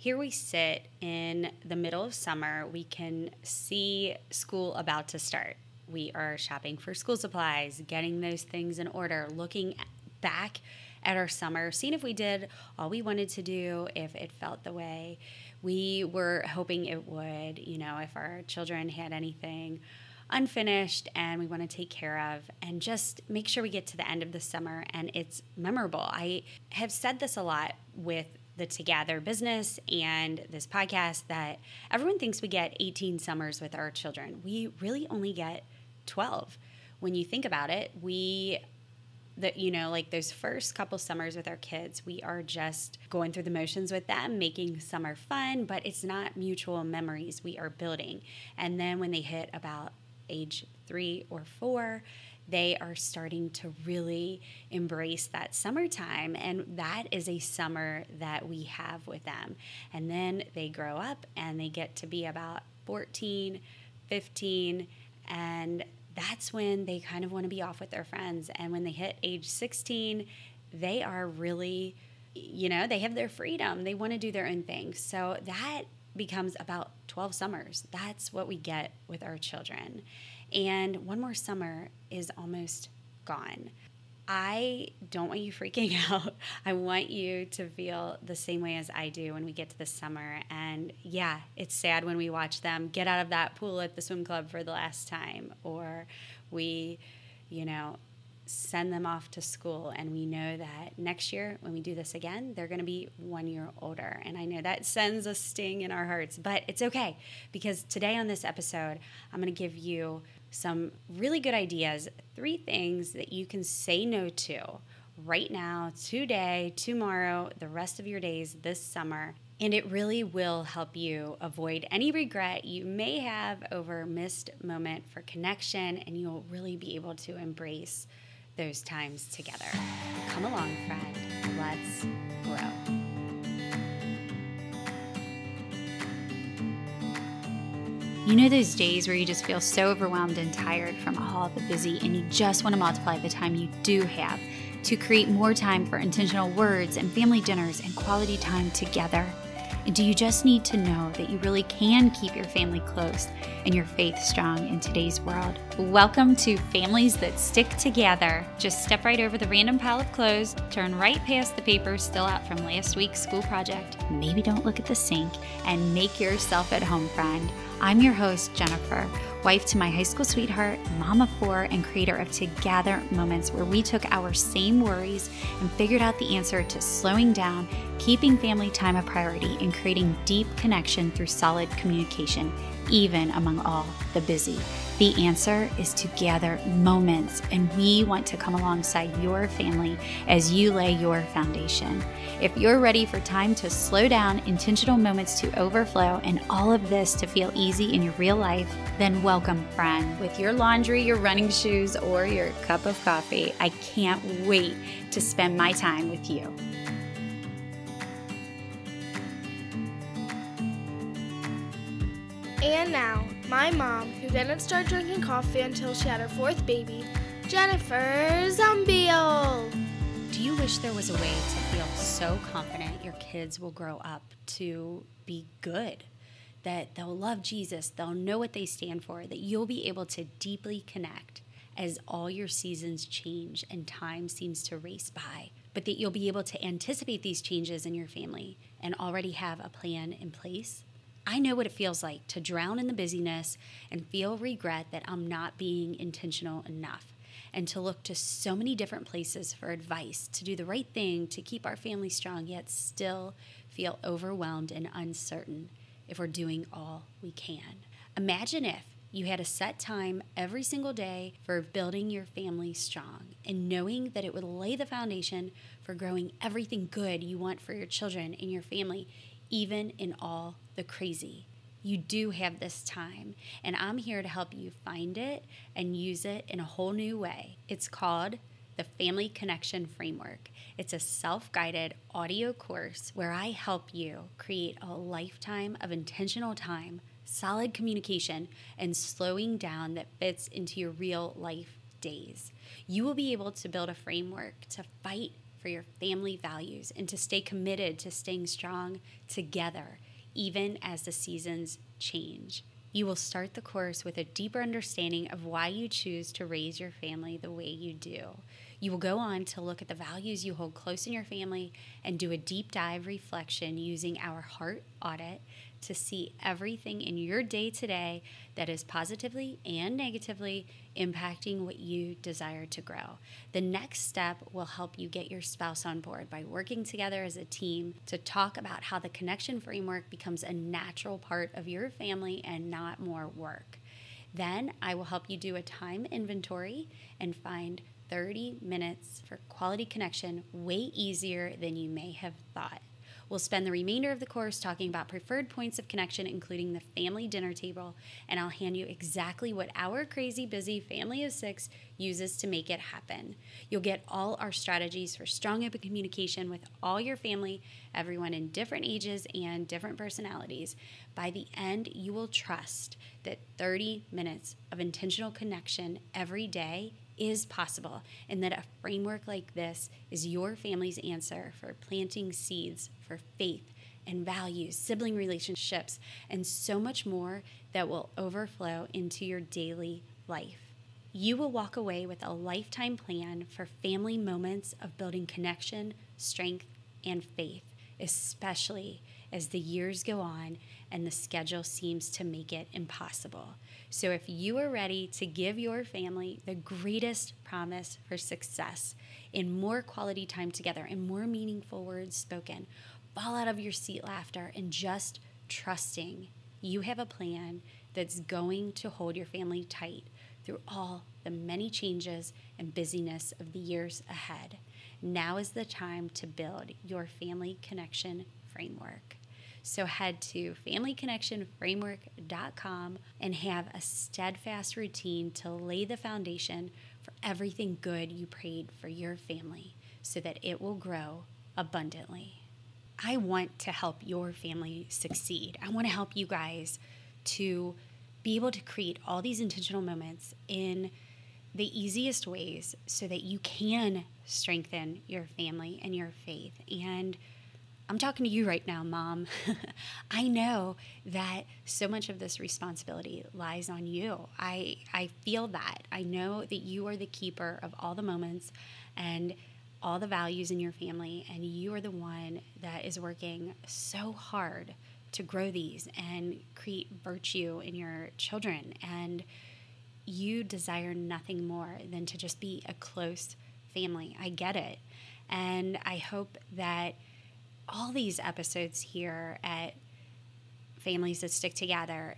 here we sit in the middle of summer. We can see school about to start. We are shopping for school supplies, getting those things in order, looking back at our summer, seeing if we did all we wanted to do, if it felt the way we were hoping it would, you know, if our children had anything unfinished and we want to take care of and just make sure we get to the end of the summer and it's memorable. I have said this a lot with the Together business and this podcast that everyone thinks we get 18 summers with our children. We really only get 12. When you think about it, we that you know like those first couple summers with our kids we are just going through the motions with them making summer fun but it's not mutual memories we are building and then when they hit about age three or four they are starting to really embrace that summertime. And that is a summer that we have with them. And then they grow up and they get to be about 14, 15, and that's when they kind of want to be off with their friends. And when they hit age 16, they are really, you know, they have their freedom. They want to do their own thing. So that becomes about 12 summers. That's what we get with our children. And one more summer is almost gone. I don't want you freaking out. I want you to feel the same way as I do when we get to the summer. And yeah, it's sad when we watch them get out of that pool at the swim club for the last time, or we, you know, send them off to school and we know that next year when we do this again they're going to be one year older and i know that sends a sting in our hearts but it's okay because today on this episode i'm going to give you some really good ideas, three things that you can say no to right now, today, tomorrow, the rest of your days this summer. And it really will help you avoid any regret you may have over missed moment for connection, and you'll really be able to embrace those times together. Come along, friend. Let's grow. You know those days where you just feel so overwhelmed and tired from all the busy, and you just want to multiply the time you do have to create more time for intentional words and family dinners and quality time together? Do you just need to know that you really can keep your family close and your faith strong in today's world? Welcome to Families That Stick Together. Just step right over the random pile of clothes, turn right past the papers still out from last week's school project, maybe don't look at the sink, and make yourself at home, friend. I'm your host, Jennifer, wife to my high school sweetheart, mom of four, and creator of Together Moments, where we took our same worries and figured out the answer to slowing down, keeping family time a priority, and creating deep connection through solid communication, even among all the busy. The answer is to gather moments, and we want to come alongside your family as you lay your foundation. If you're ready for time to slow down, intentional moments to overflow, and all of this to feel easy in your real life, then welcome, friend. With your laundry, your running shoes, or your cup of coffee, I can't wait to spend my time with you. And now, my mom, who didn't start drinking coffee until she had her fourth baby, Jennifer Zumbiel. Do you wish there was a way to feel so confident your kids will grow up to be good? That they'll love Jesus, they'll know what they stand for, that you'll be able to deeply connect as all your seasons change and time seems to race by, but that you'll be able to anticipate these changes in your family and already have a plan in place I know what it feels like to drown in the busyness and feel regret that I'm not being intentional enough, and to look to so many different places for advice to do the right thing to keep our family strong, yet still feel overwhelmed and uncertain if we're doing all we can. Imagine if you had a set time every single day for building your family strong and knowing that it would lay the foundation for growing everything good you want for your children and your family, even in all the crazy. You do have this time, and I'm here to help you find it and use it in a whole new way. It's called the Family Connection Framework. It's a self guided audio course where I help you create a lifetime of intentional time, solid communication, and slowing down that fits into your real life days. You will be able to build a framework to fight for your family values and to stay committed to staying strong together, even as the seasons change. You will start the course with a deeper understanding of why you choose to raise your family the way you do. You will go on to look at the values you hold close in your family and do a deep dive reflection using our heart audit to see everything in your day to day that is positively and negatively impacting what you desire to grow. The next step will help you get your spouse on board by working together as a team to talk about how the connection framework becomes a natural part of your family and not more work. Then I will help you do a time inventory and find 30 minutes for quality connection way easier than you may have thought. We'll spend the remainder of the course talking about preferred points of connection, including the family dinner table, and I'll hand you exactly what our crazy busy family of six uses to make it happen. You'll get all our strategies for strong open communication with all your family, everyone in different ages and different personalities. By the end, you will trust that 30 minutes of intentional connection every day is possible and that a framework like this is your family's answer for planting seeds for faith and values, sibling relationships, and so much more that will overflow into your daily life. You will walk away with a lifetime plan for family moments of building connection, strength, and faith, especially as the years go on and the schedule seems to make it impossible. So, if you are ready to give your family the greatest promise for success in more quality time together and more meaningful words spoken, fall out of your seat laughter and just trusting you have a plan that's going to hold your family tight through all the many changes and busyness of the years ahead. Now is the time to build your family connection framework. So head to familyconnectionframework.com and have a steadfast routine to lay the foundation for everything good you prayed for your family so that it will grow abundantly. I want to help your family succeed. I want to help you guys to be able to create all these intentional moments in the easiest ways so that you can strengthen your family and your faith. And I'm talking to you right now, mom. I know that so much of this responsibility lies on you. I I feel that. I know that you are the keeper of all the moments and all the values in your family and you are the one that is working so hard to grow these and create virtue in your children and you desire nothing more than to just be a close family. I get it. And I hope that all these episodes here at Families That Stick Together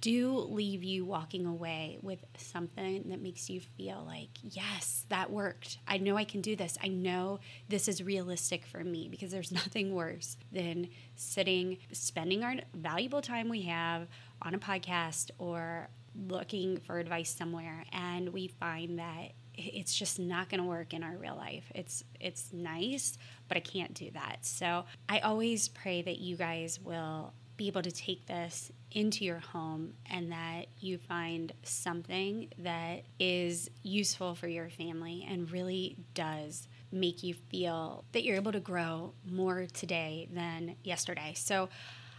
do leave you walking away with something that makes you feel like, yes, that worked. I know I can do this. I know this is realistic for me because there's nothing worse than sitting, spending our valuable time we have on a podcast or looking for advice somewhere and we find that it's just not going to work in our real life. It's it's nice, but I can't do that. So, I always pray that you guys will be able to take this into your home and that you find something that is useful for your family and really does make you feel that you're able to grow more today than yesterday. So,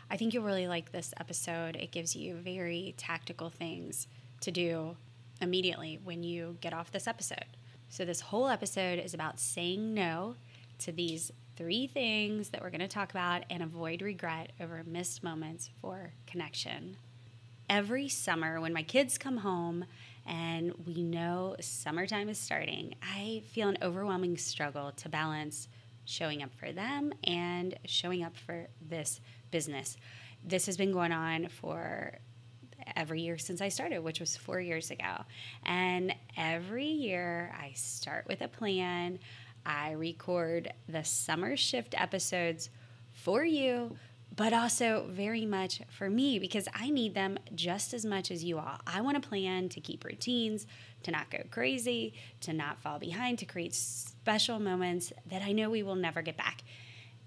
I think you'll really like this episode. It gives you very tactical things to do immediately when you get off this episode. So, this whole episode is about saying no to these three things that we're going to talk about and avoid regret over missed moments for connection. Every summer, when my kids come home and we know summertime is starting, I feel an overwhelming struggle to balance showing up for them and showing up for this business. This has been going on for every year since I started, which was four years ago. And every year I start with a plan. I record the summer shift episodes for you, but also very much for me because I need them just as much as you all. I want to plan to keep routines, to not go crazy, to not fall behind, to create special moments that I know we will never get back.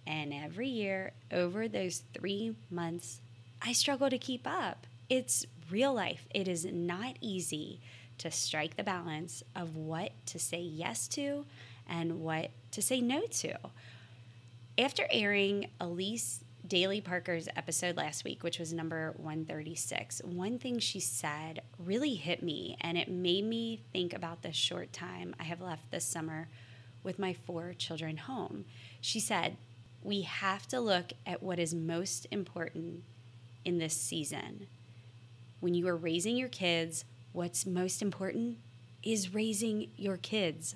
And every year, over those three months, I struggle to keep up. It's real life. It is not easy to strike the balance of what to say yes to and what to say no to. After airing Elise Daly Parker's episode last week, which was number 136, one thing she said really hit me and it made me think about the short time I have left this summer with my four children home. She said, We have to look at what is most important in this season. When you are raising your kids, what's most important is raising your kids.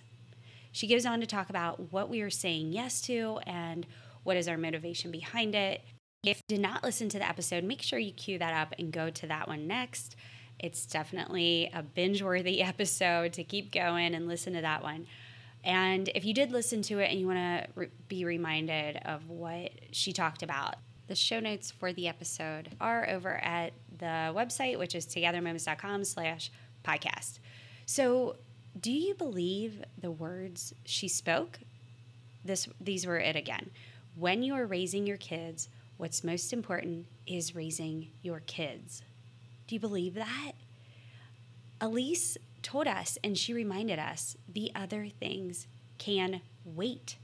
She goes on to talk about what we are saying yes to and what is our motivation behind it. If you did not listen to the episode, make sure you cue that up and go to that one next. It's definitely a binge worthy episode to keep going and listen to that one. And if you did listen to it and you want to re- be reminded of what she talked about, the show notes for the episode are over at the website, which is togethermoments.com slash podcast. So do you believe the words she spoke? This, these were it again. When you are raising your kids, what's most important is raising your kids. Do you believe that? Elise told us and she reminded us the other things can wait,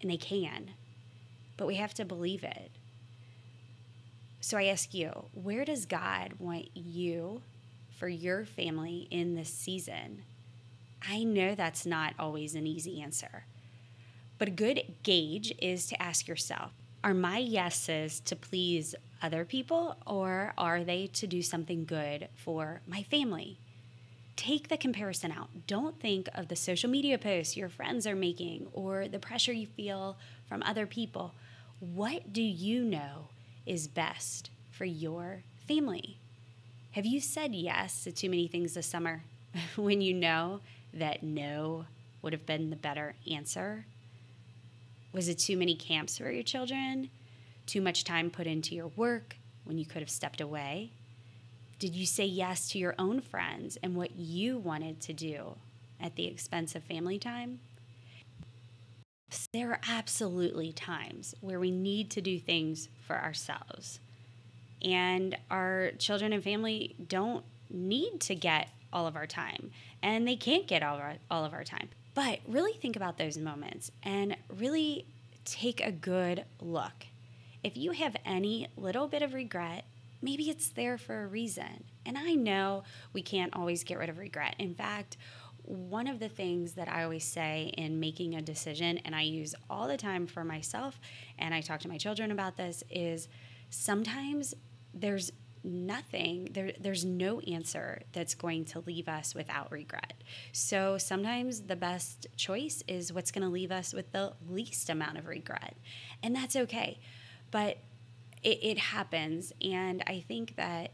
and they can, but we have to believe it. So I ask you, where does God want you for your family in this season? I know that's not always an easy answer, but a good gauge is to ask yourself are my yeses to please other people or are they to do something good for my family? Take the comparison out. Don't think of the social media posts your friends are making or the pressure you feel from other people. What do you know is best for your family? Have you said yes to too many things this summer when you know that no would have been the better answer? Was it too many camps for your children? Too much time put into your work when you could have stepped away? Did you say yes to your own friends and what you wanted to do at the expense of family time? There are absolutely times where we need to do things for ourselves. And our children and family don't need to get all of our time, and they can't get all of our, all of our time. But really think about those moments and really take a good look. If you have any little bit of regret, maybe it's there for a reason. And I know we can't always get rid of regret. In fact, one of the things that I always say in making a decision, and I use all the time for myself, and I talk to my children about this, is sometimes there's nothing there there's no answer that's going to leave us without regret so sometimes the best choice is what's going to leave us with the least amount of regret and that's okay but it, it happens. And i think that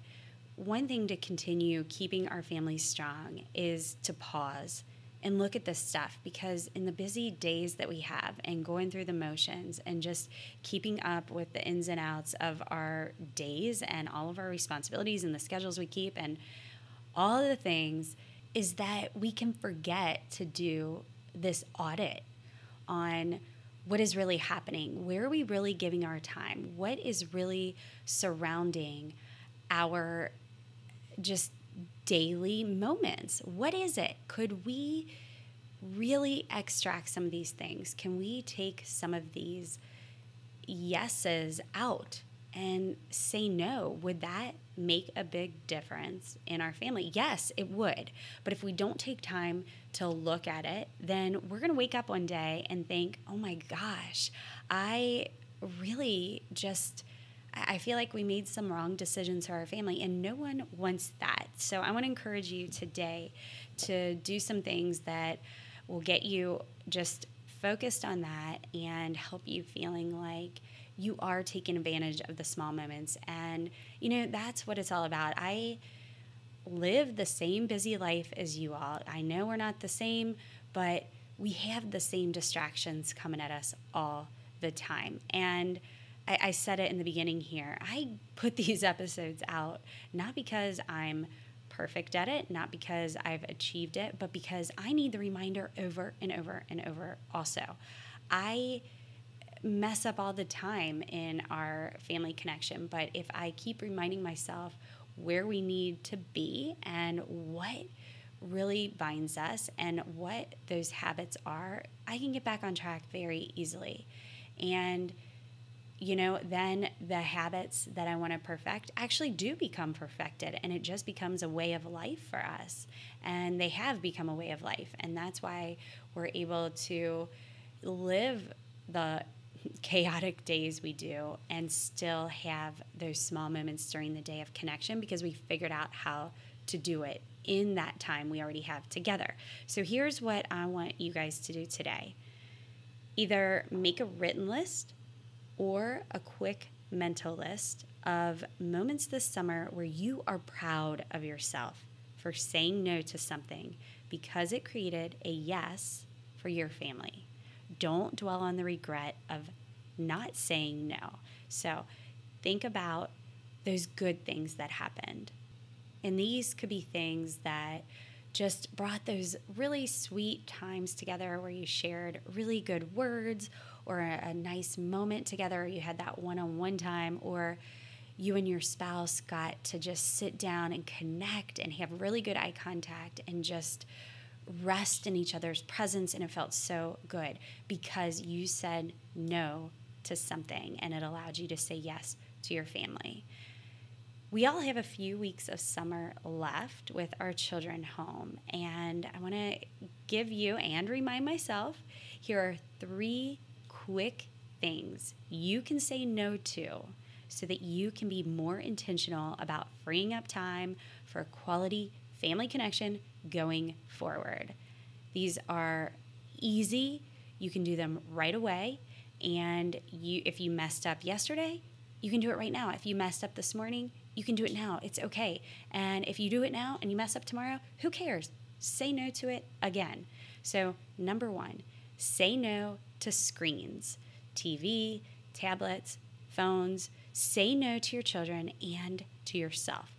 one thing to continue keeping our families strong is to pause and look at this stuff because in the busy days that we have and going through the motions and just keeping up with the ins and outs of our days and all of our responsibilities and the schedules we keep and all of the things is that we can forget to do this audit on what is really happening where are we really giving our time what is really surrounding our just daily moments. What is it? Could we really extract some of these things? Can we take some of these yeses out and say no? Would that make a big difference in our family? Yes, it would. But if we don't take time to look at it, then we're going to wake up one day and think, oh my gosh, I really just I feel like we made some wrong decisions for our family, and no one wants that. So I want to encourage you today to do some things that will get you just focused on that and help you feeling like you are taking advantage of the small moments. And, you know, that's what it's all about. I live the same busy life as you all. I know we're not the same, but we have the same distractions coming at us all the time. And I, I said it in the beginning here. I put these episodes out not because I'm perfect at it, not because I've achieved it, but because I need the reminder over and over and over also. I mess up all the time in our family connection, but if I keep reminding myself where we need to be and what really binds us and what those habits are, I can get back on track very easily. And you know, then the habits that I want to perfect actually do become perfected and it just becomes a way of life for us. And they have become a way of life. And that's why we're able to live the chaotic days we do and still have those small moments during the day of connection because we figured out how to do it in that time we already have together. So here's what I want you guys to do today either make a written list or a quick mental list of moments this summer where you are proud of yourself for saying no to something because it created a yes for your family. Don't dwell on the regret of not saying no. So think about those good things that happened. And these could be things that just brought those really sweet times together where you shared really good words or a, a nice moment together. You had that one on one time, or you and your spouse got to just sit down and connect and have really good eye contact and just rest in each other's presence. And it felt so good because you said no to something and it allowed you to say yes to your family. We all have a few weeks of summer left with our children home, and I want to give you and remind myself here are three quick things you can say no to so that you can be more intentional about freeing up time for quality family connection going forward. These are easy, you can do them right away, and you if you messed up yesterday, you can do it right now. If you messed up this morning, you can do it now. It's okay. And if you do it now and you mess up tomorrow, who cares? Say no to it again. So, number 1, say no to screens, TV, tablets, phones. Say no to your children and to yourself.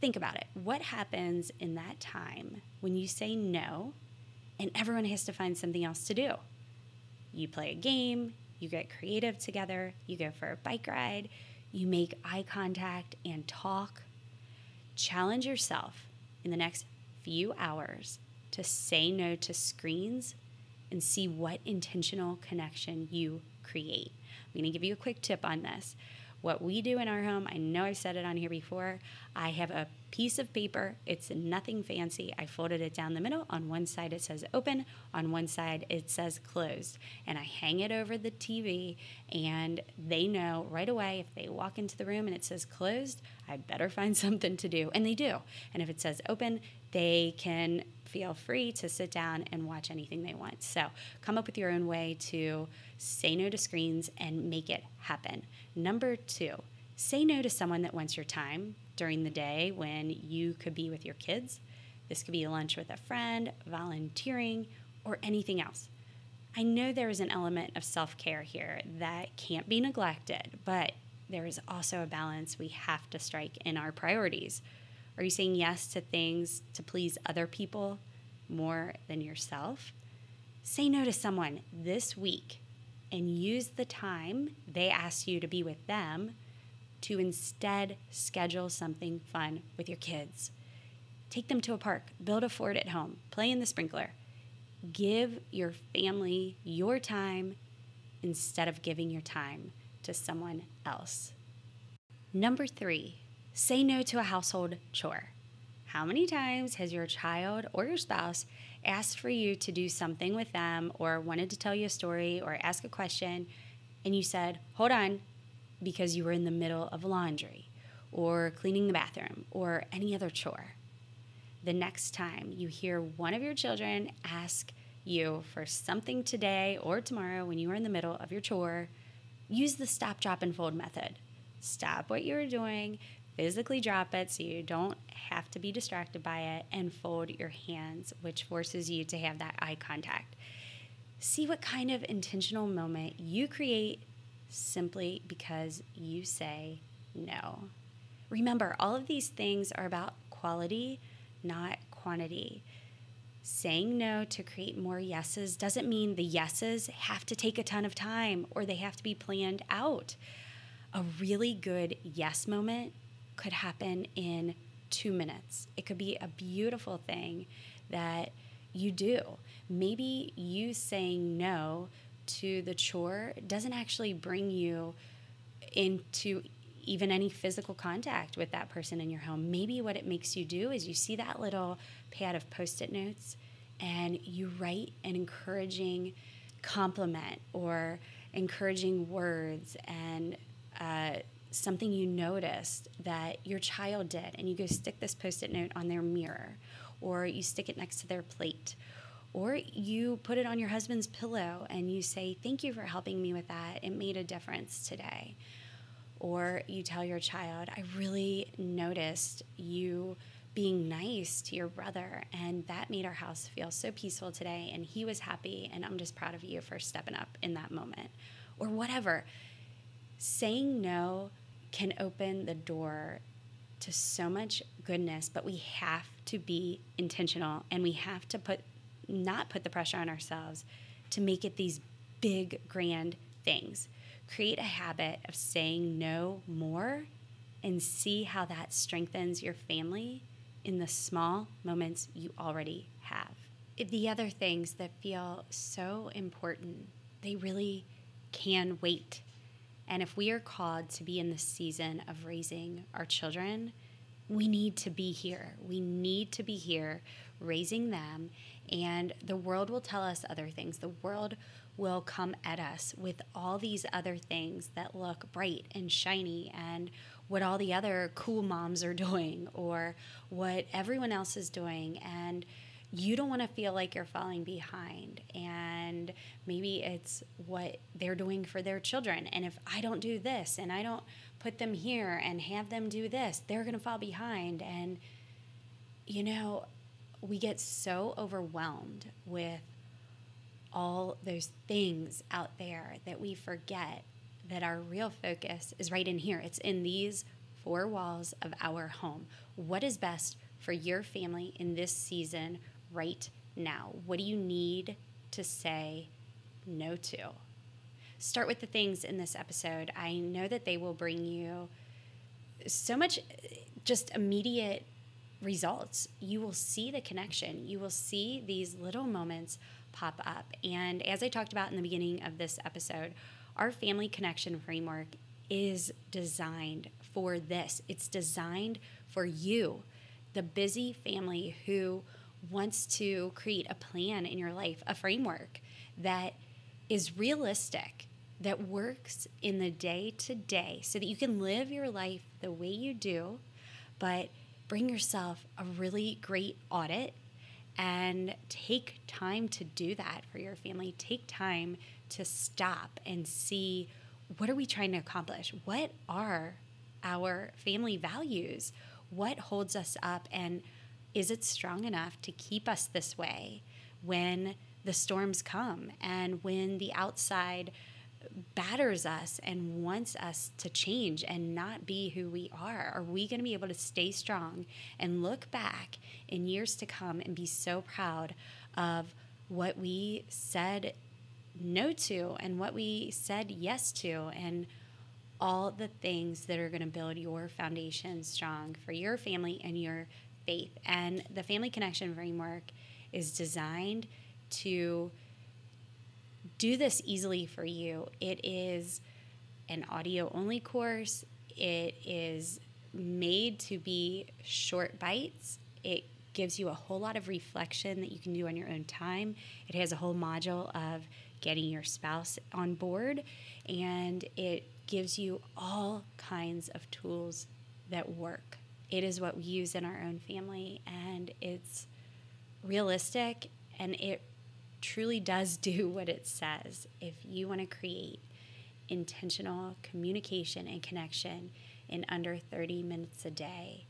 Think about it. What happens in that time when you say no and everyone has to find something else to do? You play a game, you get creative together, you go for a bike ride, you make eye contact and talk. Challenge yourself in the next few hours to say no to screens and see what intentional connection you create. I'm going to give you a quick tip on this. What we do in our home, I know I've said it on here before. I have a piece of paper. It's nothing fancy. I folded it down the middle. On one side it says open, on one side it says closed. And I hang it over the TV, and they know right away if they walk into the room and it says closed, I better find something to do. And they do. And if it says open, they can feel free to sit down and watch anything they want. So come up with your own way to say no to screens and make it happen. Number two, say no to someone that wants your time during the day when you could be with your kids. This could be lunch with a friend, volunteering, or anything else. I know there is an element of self care here that can't be neglected, but there is also a balance we have to strike in our priorities. Are you saying yes to things to please other people more than yourself? Say no to someone this week and use the time they ask you to be with them to instead schedule something fun with your kids. Take them to a park, build a fort at home, play in the sprinkler. Give your family your time instead of giving your time to someone else. Number three, Say no to a household chore. How many times has your child or your spouse asked for you to do something with them or wanted to tell you a story or ask a question and you said, hold on, because you were in the middle of laundry or cleaning the bathroom or any other chore? The next time you hear one of your children ask you for something today or tomorrow when you are in the middle of your chore, use the stop, drop, and fold method. Stop what you're doing, physically drop it so you don't have to be distracted by it, and fold your hands, which forces you to have that eye contact. See what kind of intentional moment you create simply because you say no. Remember, all of these things are about quality, not quantity. Saying no to create more yeses doesn't mean the yeses have to take a ton of time or they have to be planned out. A really good yes moment could happen in two minutes. It could be a beautiful thing that you do. Maybe you saying no to the chore doesn't actually bring you into even any physical contact with that person in your home. Maybe what it makes you do is you see that little pad of post it notes and you write an encouraging compliment or encouraging words and uh, something you noticed that your child did, and you go stick this post it note on their mirror, or you stick it next to their plate, or you put it on your husband's pillow and you say, Thank you for helping me with that. It made a difference today. Or you tell your child, I really noticed you being nice to your brother, and that made our house feel so peaceful today, and he was happy, and I'm just proud of you for stepping up in that moment. Or whatever. Saying no can open the door to so much goodness, but we have to be intentional and we have to put not put the pressure on ourselves to make it these big grand things. Create a habit of saying no more and see how that strengthens your family in the small moments you already have. The other things that feel so important, they really can wait. And if we are called to be in the season of raising our children, we need to be here. We need to be here raising them. And the world will tell us other things. The world will come at us with all these other things that look bright and shiny and what all the other cool moms are doing or what everyone else is doing. And you don't want to feel like you're falling behind. And maybe it's what they're doing for their children. And if I don't do this and I don't put them here and have them do this, they're going to fall behind. And, you know, we get so overwhelmed with all those things out there that we forget that our real focus is right in here. It's in these four walls of our home. What is best for your family in this season right now? What do you need to say no to? Start with the things in this episode. I know that they will bring you so much just immediate results. You will see the connection. You will see these little moments pop up. And as I talked about in the beginning of this episode, our family connection framework is designed for this. It's designed for you, the busy family who wants to create a plan in your life, a framework that is realistic, that works in the day to day, so that you can live your life the way you do, but bring yourself a really great audit and take time to do that for your family. Take time to stop and see what are we trying to accomplish? What are our family values? What holds us up and is it strong enough to keep us this way when the storms come and when the outside batters us and wants us to change and not be who we are? Are we going to be able to stay strong and look back in years to come and be so proud of what we said no to and what we said yes to and all the things that are going to build your foundation strong for your family and your faith. And the Family Connection Framework is designed to do this easily for you. It is an audio only course, it is made to be short bites. It gives you a whole lot of reflection that you can do on your own time. It has a whole module of getting your spouse on board, and it gives you all kinds of tools that work. It is what we use in our own family, and it's realistic and it truly does do what it says. If you want to create intentional communication and connection in under 30 minutes a day,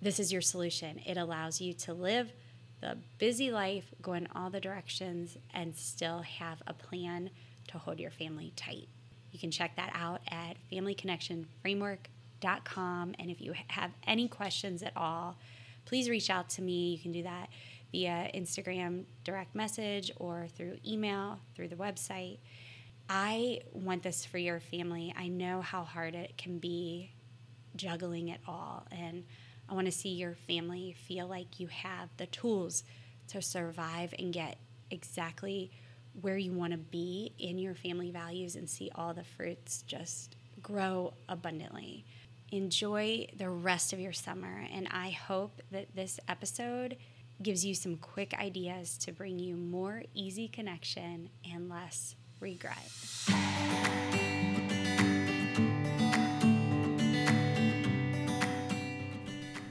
this is your solution. It allows you to live the busy life, go in all the directions, and still have a plan to hold your family tight. You can check that out at familyconnectionframework.com. And if you have any questions at all, please reach out to me. You can do that via Instagram direct message or through email, through the website. I want this for your family. I know how hard it can be juggling it all. And I want to see your family feel like you have the tools to survive and get exactly where you want to be in your family values and see all the fruits just grow abundantly. Enjoy the rest of your summer, and I hope that this episode gives you some quick ideas to bring you more easy connection and less regret.